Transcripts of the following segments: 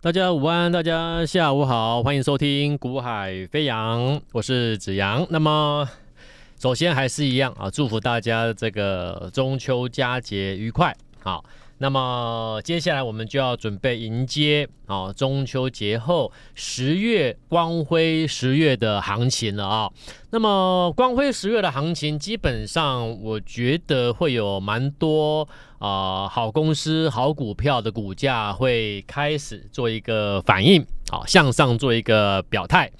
大家午安，大家下午好，欢迎收听《股海飞扬》，我是子阳。那么，首先还是一样啊，祝福大家这个中秋佳节愉快。好，那么接下来我们就要准备迎接啊中秋节后十月光辉十月的行情了啊。那么光辉十月的行情，基本上我觉得会有蛮多。啊、好公司、好股票的股价会开始做一个反应，好向上做一个表态。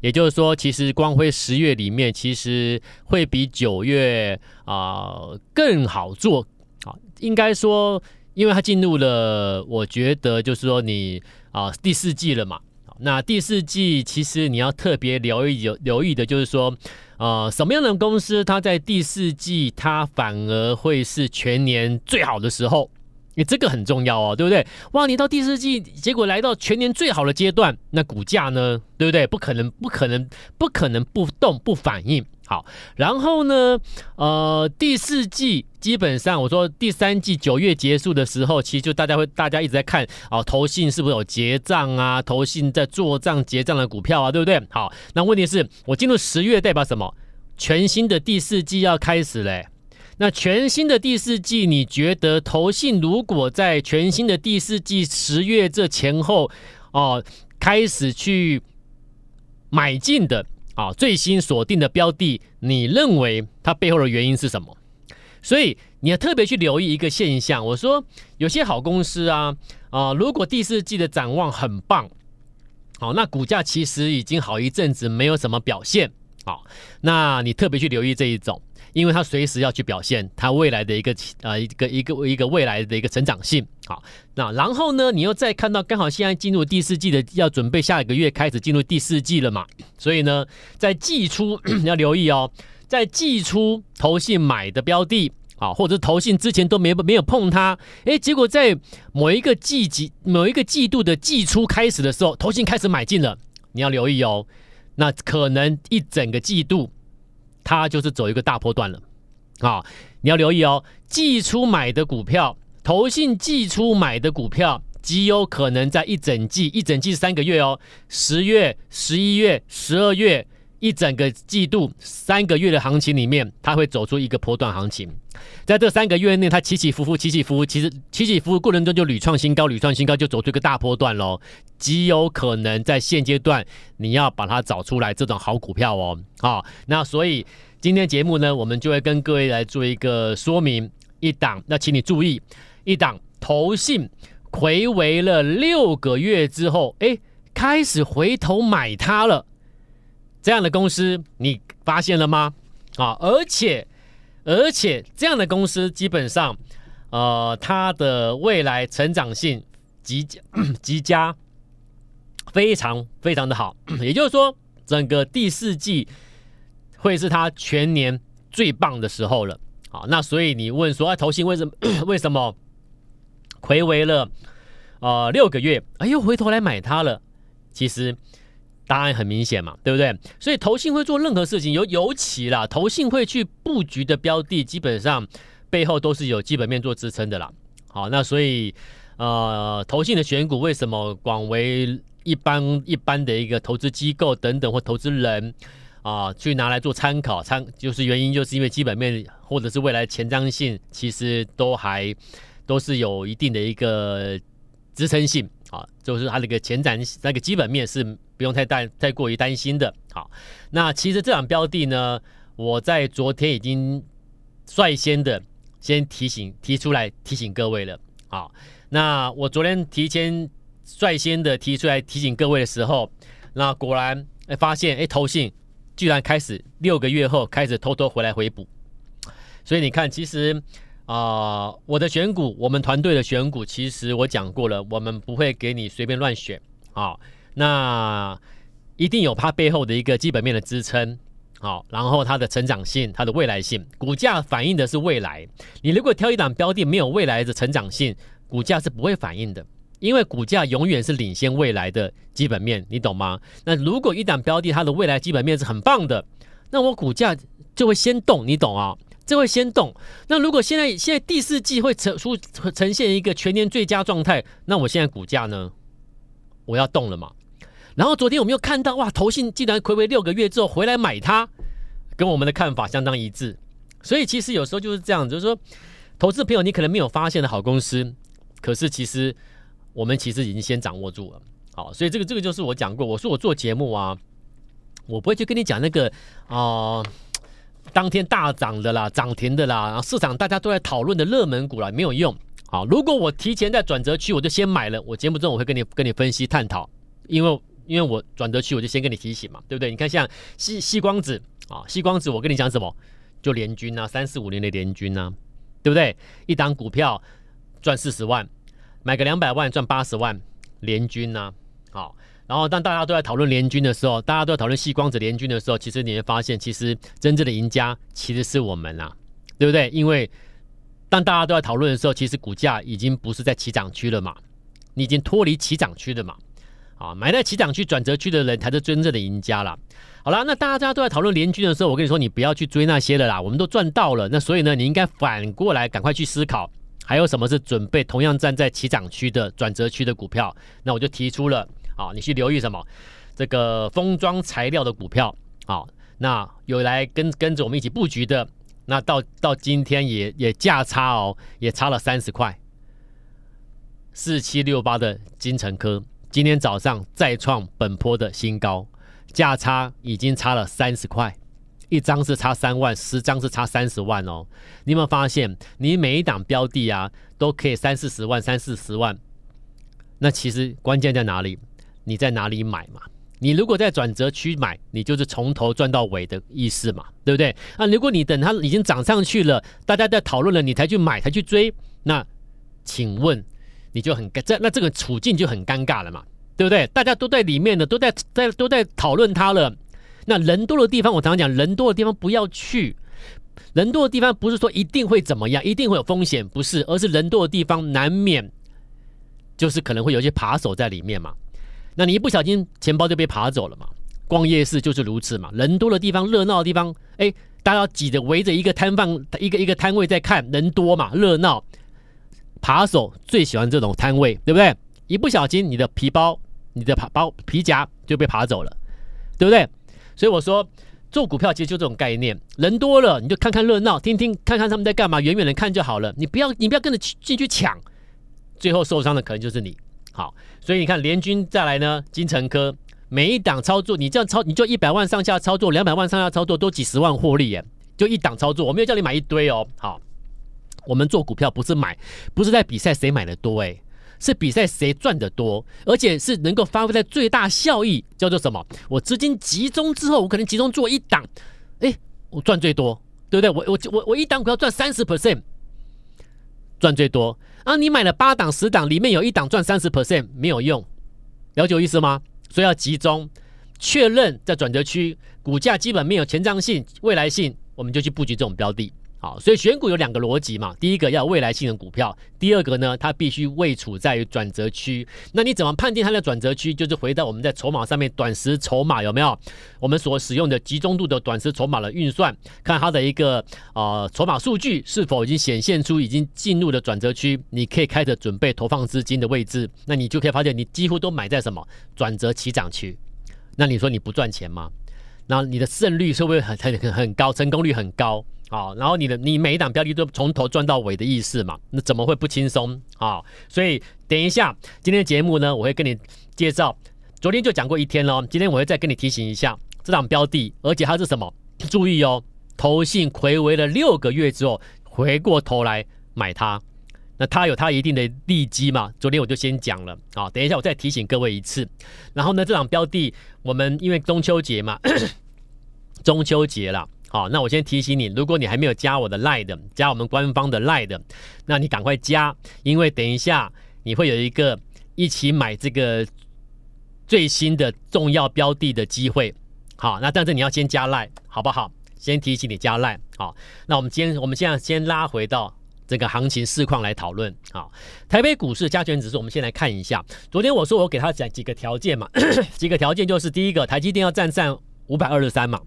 也就是说，其实光辉十月里面，其实会比九月啊、更好做。啊，应该说，因为它进入了，我觉得就是说你啊、第四季了嘛。那第四季其实你要特别留意留意的就是说。呃，什么样的公司，它在第四季它反而会是全年最好的时候？因为这个很重要哦，对不对？哇，你到第四季，结果来到全年最好的阶段，那股价呢，对不对？不可能，不可能，不可能不动不反应。好，然后呢，呃，第四季基本上我说第三季九月结束的时候，其实就大家会大家一直在看啊，投信是不是有结账啊？投信在做账结账的股票啊，对不对？好，那问题是我进入十月代表什么？全新的第四季要开始嘞。那全新的第四季，你觉得投信如果在全新的第四季十月这前后哦开始去买进的？啊，最新锁定的标的，你认为它背后的原因是什么？所以你要特别去留意一个现象。我说有些好公司啊，啊，如果第四季的展望很棒，好，那股价其实已经好一阵子没有什么表现，好，那你特别去留意这一种。因为它随时要去表现它未来的一个呃一个一个一个未来的一个成长性，好，那然后呢，你又再看到刚好现在进入第四季的，要准备下一个月开始进入第四季了嘛，所以呢，在季初你要留意哦，在季初投信买的标的啊，或者是投信之前都没没有碰它，诶，结果在某一个季季某一个季度的季初开始的时候，投信开始买进了，你要留意哦，那可能一整个季度。它就是走一个大波段了，啊，你要留意哦。季初买的股票，投信季初买的股票，极有可能在一整季，一整季三个月哦，十月、十一月、十二月，一整个季度三个月的行情里面，它会走出一个波段行情。在这三个月内，它起起伏伏，起起伏伏，其实起起伏伏过程中就屡创新高，屡创新高，就走出一个大波段喽。极有可能在现阶段，你要把它找出来这种好股票哦。好，那所以今天节目呢，我们就会跟各位来做一个说明。一档，那请你注意，一档投信睽违了六个月之后，哎，开始回头买它了。这样的公司你发现了吗？啊，而且而且这样的公司基本上，呃，它的未来成长性极 极佳，非常非常的好。也就是说，整个第四季会是他全年最棒的时候了。好，那所以你问说，啊，投信为什么 为什么回违了呃六个月，哎呦，回头来买它了？其实。答案很明显嘛，对不对？所以投信会做任何事情，尤尤其啦，投信会去布局的标的，基本上背后都是有基本面做支撑的啦。好，那所以呃，投信的选股为什么广为一般一般的一个投资机构等等或投资人啊、去拿来做参考参，就是原因就是因为基本面或者是未来前瞻性，其实都还都是有一定的一个支撑性啊，就是它那个前瞻那个基本面是。不用太担太过于担心的。好，那其实这档标的呢，我在昨天已经率先的先提醒提出来提醒各位了。好，那我昨天提前率先的提出来提醒各位的时候，那果然哎发现哎投信居然开始六个月后开始偷偷回来回补，所以你看，其实啊、我的选股，我们团队的选股，其实我讲过了，我们不会给你随便乱选啊。那一定有它背后的一个基本面的支撑，好，然后它的成长性、它的未来性，股价反映的是未来。你如果挑一档标的没有未来的成长性，股价是不会反映的，因为股价永远是领先未来的基本面，你懂吗？那如果一档标的它的未来基本面是很棒的，那我股价就会先动，你懂啊？这会先动。那如果现在现在第四季会呈出呈现一个全年最佳状态，那我现在股价呢？我要动了嘛。然后昨天我们又看到哇，投信竟然睽违六个月之后回来买它，跟我们的看法相当一致。所以其实有时候就是这样，就是说，投资朋友你可能没有发现的好公司，可是其实我们其实已经先掌握住了。好，所以这个这个就是我讲过，我说我做节目啊，我不会去跟你讲那个啊、呃，当天大涨的啦，涨停的啦，然后市场大家都在讨论的热门股啦，没有用。好，如果我提前在转折区，我就先买了，我节目中我会跟你跟你分析探讨，因为。因为我转折区，我就先跟你提醒嘛，对不对？你看像矽矽光子啊，矽光子，我跟你讲什么？就联军啊，三四五年的联军啊，对不对？一档股票赚四十万，买个两百万赚八十万，联军呐、好。然后当大家都在讨论联军的时候，大家都在讨论细光子联军的时候，其实你会发现，其实真正的赢家其实是我们啊，对不对？因为当大家都在讨论的时候，其实股价已经不是在起涨区了嘛，你已经脱离起涨区了嘛。啊，买在起涨区、转折区的人才是真正的赢家啦。好了，那大家大家都在讨论联军的时候，我跟你说，你不要去追那些了啦。我们都赚到了，那所以呢，你应该反过来赶快去思考，还有什么是准备同样站在起涨区的转折区的股票。那我就提出了，啊，你去留意什么？这个封装材料的股票，啊，那有来跟跟着我们一起布局的，那到到今天也也价差哦，也差了三十块，四七六八的金城科。今天早上再创本波的新高，价差已经差了三十块，一张是差三万，十张是差三十万哦。你有没有发现，你每一档标的啊，都可以三四十万、三四十万？那其实关键在哪里？你在哪里买嘛？你如果在转折区买，你就是从头赚到尾的意思嘛，对不对？那如果你等它已经涨上去了，大家在讨论了，你才去买，才去追，那请问？你就很这那这个处境就很尴尬了嘛，对不对？大家都在里面的，都在在都在讨论它了。那人多的地方，我常常讲，人多的地方不要去。人多的地方不是说一定会怎么样，一定会有风险，不是，而是人多的地方难免就是可能会有一些扒手在里面嘛。那你一不小心钱包就被扒走了嘛。逛夜市就是如此嘛，人多的地方，热闹的地方，哎，大家挤着围着一个摊贩，一个一个摊位在看，人多嘛，热闹。扒手最喜欢这种摊位，对不对？一不小心，你的皮包、你的扒包皮夹就被扒走了，对不对？所以我说，做股票其实就这种概念，人多了你就看看热闹，听听看看他们在干嘛，远远的看就好了。你不要，你不要跟着进去抢，最后受伤的可能就是你。好，所以你看联军再来呢，精成科每一档操作，你这样操，你就一百万上下操作，两百万上下操作都几十万获利耶，就一档操作，我没有叫你买一堆哦。好。我们做股票不是买，不是在比赛谁买的多，诶，是比赛谁赚的多，而且是能够发挥在最大效益，叫做什么？我资金集中之后，我可能集中做一档，诶，我赚最多，对不对？我我我我一档股票赚三十 percent，赚最多啊！你买了八档十档，里面有一档赚三十 percent 没有用，了解我意思吗？所以要集中，确认在转折区，股价基本没有前瞻性、未来性，我们就去布局这种标的。好，所以选股有两个逻辑嘛。第一个要未来性的股票，第二个呢，它必须位处在于转折区。那你怎么判定它的转折区？就是回到我们在筹码上面，短时筹码有没有？我们所使用的集中度的短时筹码的运算，看它的一个呃筹码数据是否已经显现出已经进入了转折区，你可以开始准备投放资金的位置。那你就可以发现，你几乎都买在什么转折起涨区。那你说你不赚钱吗？那你的胜率是不是很很很高，成功率很高？好，然后你的你每一档标的都从头赚到尾的意思嘛？那怎么会不轻松啊？所以等一下今天的节目呢，我会跟你介绍。昨天就讲过一天了，今天我会再跟你提醒一下这档标的，而且它是什么？注意哦，投信回围了六个月之后回过头来买它，那它有它一定的利基嘛？昨天我就先讲了啊，等一下我再提醒各位一次。然后呢，这档标的我们因为中秋节嘛，中秋节了。好，那我先提醒你，如果你还没有加我的 Line 的，加我们官方的 Line 的，那你赶快加，因为等一下你会有一个一起买这个最新的重要标的的机会。好，那但是你要先加 Line，好不好？先提醒你加 Line。好，那我们今天我们现在先拉回到这个行情市况来讨论。好，台北股市加权指数，我们先来看一下。昨天我说我给他讲几个条件嘛，几个条件就是第一个，台积电要站上五百二十三嘛。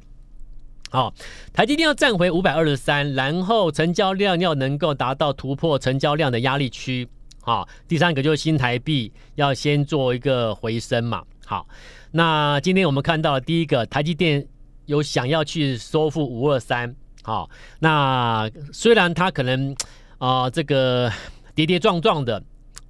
好，台积电要站回五百二十三，然后成交量要能够达到突破成交量的压力区。好，第三个就是新台币要先做一个回升嘛。好，那今天我们看到第一个，台积电有想要去收复五二三。好，那虽然它可能啊、呃、这个跌跌撞撞的。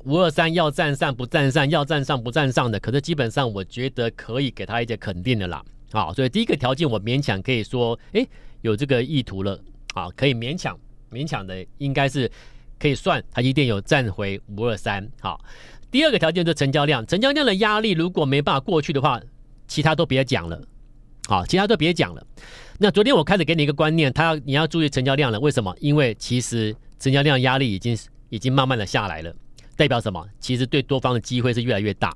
五二三要站上不站上，要站上不站上的，可是基本上我觉得可以给他一些肯定的啦。好，所以第一个条件我勉强可以说，诶，有这个意图了，啊，可以勉强勉强的应该是可以算台积电有站回五二三。好，第二个条件就是成交量，成交量的压力如果没办法过去的话，其他都别讲了。好，其他都别讲了。那昨天我开始给你一个观念，他要你要注意成交量了，为什么？因为其实成交量压力已经已经慢慢的下来了。代表什么？其实对多方的机会是越来越大。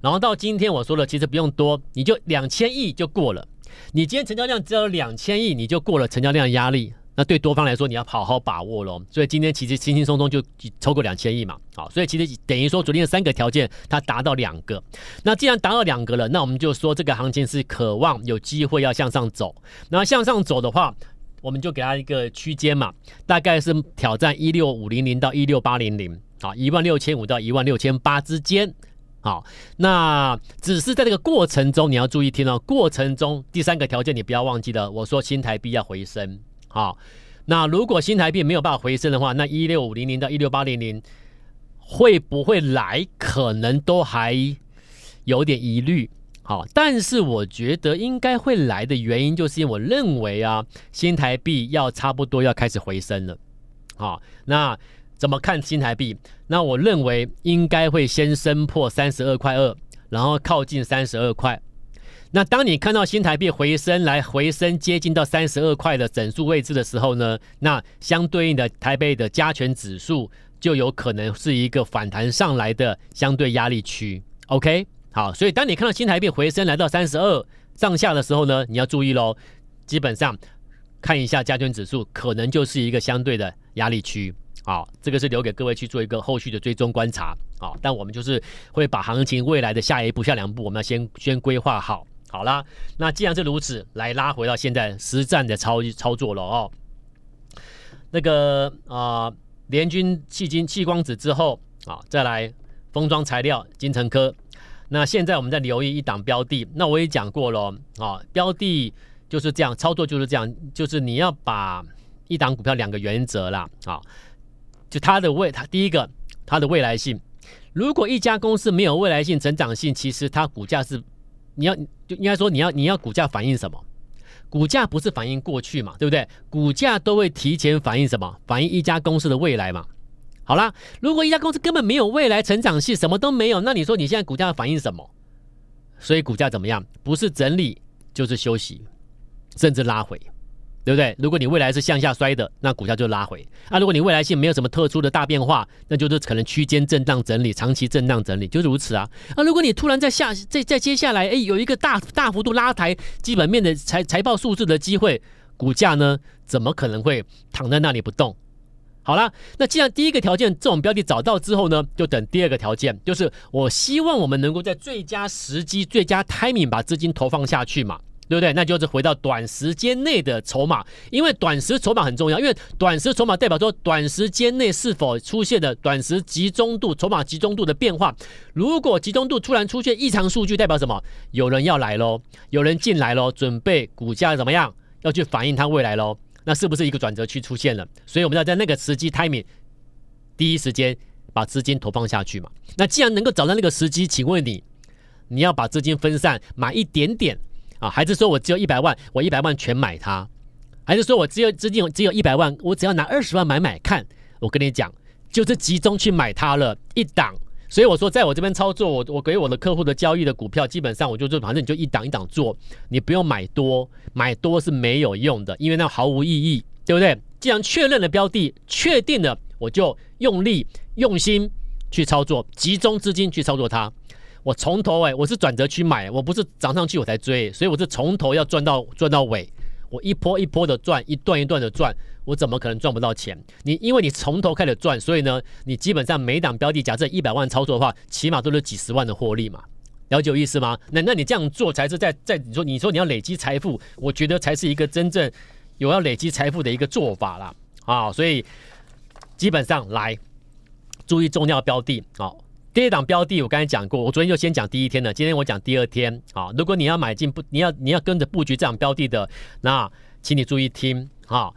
然后到今天我说了，其实不用多，你就两千亿就过了。你今天成交量只有两千亿，你就过了成交量压力。那对多方来说，你要好好把握喽。所以今天其实轻轻松松就超过两千亿嘛。好，所以其实等于说昨天的三个条件它达到两个。那既然达到两个了，那我们就说这个行情是渴望有机会要向上走。那向上走的话，我们就给它一个区间嘛，大概是挑战一六五零零到一六八零零。好，一万六千五到一万六千八之间。好，那只是在这个过程中，你要注意听哦。过程中第三个条件你不要忘记了，我说新台币要回升。好，那如果新台币没有办法回升的话，那一六五零零到一六八零零会不会来？可能都还有点疑虑。好，但是我觉得应该会来的原因，就是因为我认为啊，新台币要差不多要开始回升了。好，那。怎么看新台币？那我认为应该会先升破三十二块二，然后靠近三十二块。那当你看到新台币回升来回升接近到三十二块的整数位置的时候呢，那相对应的台北的加权指数就有可能是一个反弹上来的相对压力区。OK，好，所以当你看到新台币回升来到三十二上下的时候呢，你要注意喽。基本上看一下加权指数，可能就是一个相对的压力区。好，这个是留给各位去做一个后续的追踪观察。好，但我们就是会把行情未来的下一步、下两步，我们要先先规划好。好啦，那既然是如此，来拉回到现在实战的操操作了哦。那个啊，联军矽晶、矽光子之后啊，再来封装材料、金城科。那现在我们在留意一档标的，那我也讲过了啊，标的就是这样操作，就是这样，就是你要把一档股票两个原则啦啊。就它的未，它第一个，它的未来性。如果一家公司没有未来性、成长性，其实它股价是，你要就应该说你要你要股价反映什么？股价不是反映过去嘛，对不对？股价都会提前反映什么？反映一家公司的未来嘛。好啦，如果一家公司根本没有未来成长性，什么都没有，那你说你现在股价反映什么？所以股价怎么样？不是整理就是休息，甚至拉回。对不对？如果你未来是向下摔的，那股价就拉回；啊，如果你未来性没有什么特殊的大变化，那就是可能区间震荡整理、长期震荡整理，就是如此啊。啊，如果你突然在下在在接下来，哎，有一个大大幅度拉抬基本面的财财报数字的机会，股价呢，怎么可能会躺在那里不动？好了，那既然第一个条件这种标的找到之后呢，就等第二个条件，就是我希望我们能够在最佳时机、最佳 timing 把资金投放下去嘛。对不对？那就是回到短时间内的筹码，因为短时筹码很重要，因为短时筹码代表说短时间内是否出现的短时集中度、筹码集中度的变化。如果集中度突然出现异常数据，代表什么？有人要来喽，有人进来喽，准备股价怎么样？要去反映它未来喽？那是不是一个转折区出现了？所以我们要在那个时机 timing 第一时间把资金投放下去嘛。那既然能够找到那个时机，请问你，你要把资金分散，买一点点。啊，还是说我只有一百万，我一百万全买它？还是说我只有资金只有一百万，我只要拿二十万买买看？我跟你讲，就是集中去买它了，一档。所以我说，在我这边操作，我我给我的客户的交易的股票，基本上我就说，反正你就一档一档做，你不用买多，买多是没有用的，因为那毫无意义，对不对？既然确认了标的，确定了，我就用力用心去操作，集中资金去操作它。我从头哎，我是转折去买，我不是涨上去我才追，所以我是从头要赚到赚到尾，我一波一波的赚，一段一段的赚，我怎么可能赚不到钱？你因为你从头开始赚，所以呢，你基本上每档标的，假设一百万操作的话，起码都是几十万的获利嘛，了解我意思吗？那那你这样做才是在在你说你说你要累积财富，我觉得才是一个真正有要累积财富的一个做法啦。啊，所以基本上来。注意重要标的啊。第一档标的我刚才讲过，我昨天就先讲第一天了，今天我讲第二天啊。如果你要买进不，你要你要跟着布局这档标的的，那请你注意听啊。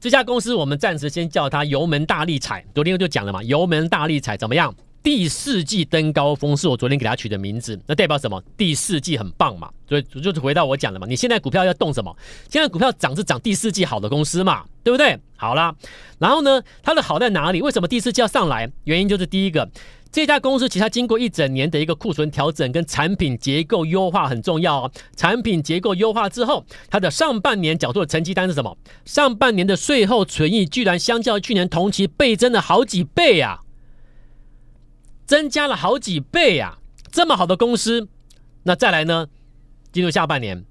这家公司我们暂时先叫它油门大力踩，昨天我就讲了嘛，油门大力踩怎么样？第四季登高峰是我昨天给它取的名字，那代表什么？第四季很棒嘛，所以就是回到我讲的嘛。你现在股票要动什么？现在股票涨是涨第四季好的公司嘛，对不对？好啦，然后呢，它的好在哪里？为什么第四季要上来？原因就是第一个，这家公司其实它经过一整年的一个库存调整跟产品结构优化很重要。产品结构优化之后，它的上半年缴出的成绩单是什么？上半年的税后存益居然相较于去年同期倍增了好几倍啊！增加了好几倍啊！这么好的公司，那再来呢？进入下半年，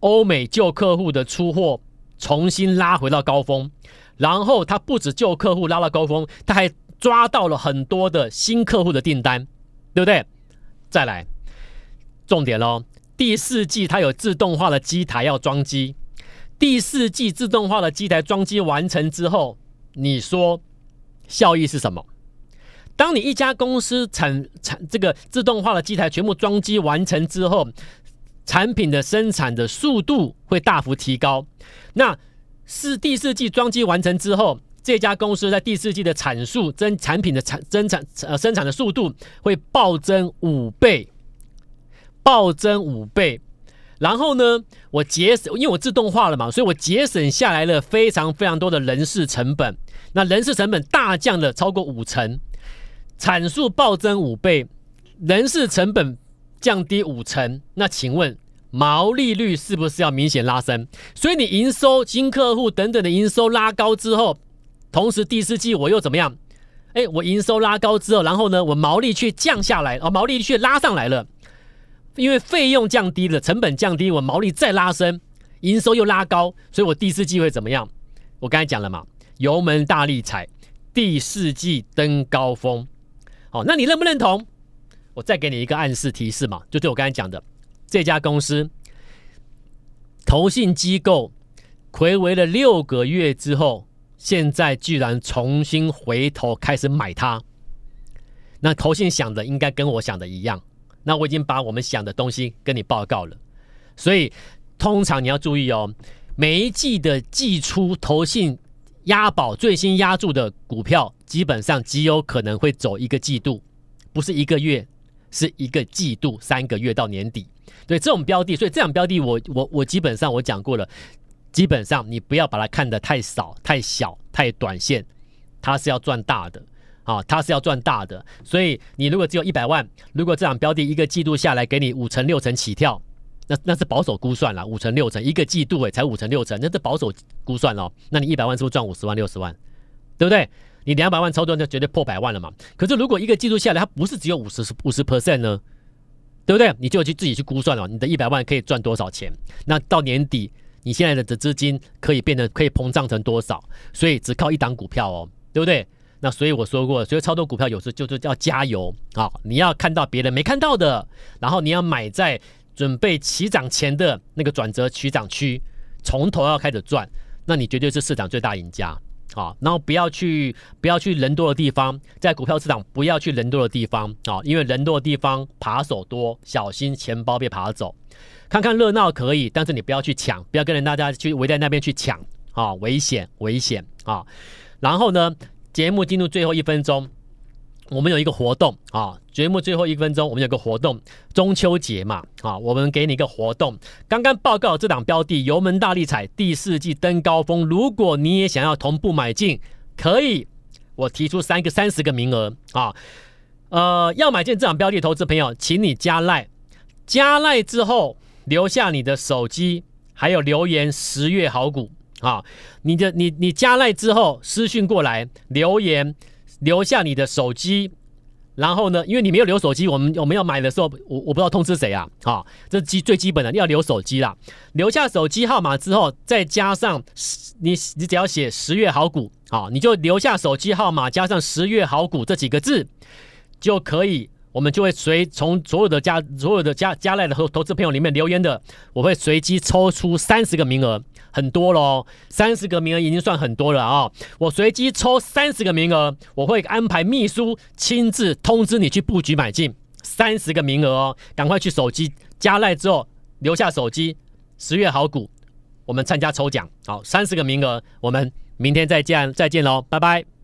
欧美旧客户的出货重新拉回到高峰，然后他不止旧客户拉到高峰，他还抓到了很多的新客户的订单，对不对？再来，重点喽！第四季它有自动化的机台要装机，第四季自动化的机台装机完成之后，你说效益是什么？当你一家公司产产这个自动化的机台全部装机完成之后，产品的生产的速度会大幅提高。那是第四季装机完成之后，这家公司在第四季的产数增产品的产增产呃生产的速度会暴增五倍，暴增五倍。然后呢，我节省，因为我自动化了嘛，所以我节省下来了非常非常多的人事成本。那人事成本大降了超过五成。产数暴增五倍，人事成本降低五成，那请问毛利率是不是要明显拉升？所以你营收、新客户等等的营收拉高之后，同时第四季我又怎么样？哎，我营收拉高之后，然后呢，我毛利却降下来，哦，毛利却拉上来了，因为费用降低了，成本降低，我毛利再拉升，营收又拉高，所以我第四季会怎么样？我刚才讲了嘛，油门大力踩，第四季登高峰。好，那你认不认同？我再给你一个暗示提示嘛，就对我刚才讲的这家公司，投信机构睽违了六个月之后，现在居然重新回头开始买它。那投信想的应该跟我想的一样。那我已经把我们想的东西跟你报告了。所以通常你要注意哦，每一季的季初投信押宝最新押注的股票。基本上极有可能会走一个季度，不是一个月，是一个季度，三个月到年底。对这种标的，所以这种标的，我我我基本上我讲过了，基本上你不要把它看得太少、太小、太短线，它是要赚大的啊，它是要赚大的。所以你如果只有一百万，如果这场标的一个季度下来给你五成六成起跳，那那是保守估算了，五成六成一个季度诶，才五成六成，那是保守估算哦。那你一百万是不是赚五十万六十万？对不对？你两百万操作就绝对破百万了嘛？可是如果一个季度下来，它不是只有五十五十 percent 呢？对不对？你就去自己去估算了，你的一百万可以赚多少钱？那到年底，你现在的资金可以变得可以膨胀成多少？所以只靠一档股票哦，对不对？那所以我说过，所以操作股票有时就是要加油啊！你要看到别人没看到的，然后你要买在准备起涨前的那个转折起涨区，从头要开始赚，那你绝对是市场最大赢家。啊，然后不要去不要去人多的地方，在股票市场不要去人多的地方啊，因为人多的地方扒手多，小心钱包被扒走。看看热闹可以，但是你不要去抢，不要跟着大家去围在那边去抢啊，危险危险啊！然后呢，节目进入最后一分钟。我们有一个活动啊，节目最后一分钟，我们有个活动，中秋节嘛啊，我们给你一个活动。刚刚报告这档标的，油门大力踩，第四季登高峰。如果你也想要同步买进，可以，我提出三个三十个名额啊。呃，要买进这档标的，投资朋友，请你加赖，加赖之后留下你的手机，还有留言十月好股啊。你的你你加赖之后私讯过来留言。留下你的手机，然后呢，因为你没有留手机，我们我们要买的时候，我我不知道通知谁啊，好，这基最基本的，要留手机啦。留下手机号码之后，再加上你你只要写十月好股，好，你就留下手机号码加上十月好股这几个字，就可以我们就会随从所有的加所有的加加来的投投资朋友里面留言的，我会随机抽出三十个名额，很多喽，三十个名额已经算很多了啊！我随机抽三十个名额，我会安排秘书亲自通知你去布局买进，三十个名额哦，赶快去手机加赖之后留下手机，十月好股，我们参加抽奖，好，三十个名额，我们明天再见，再见喽，拜拜。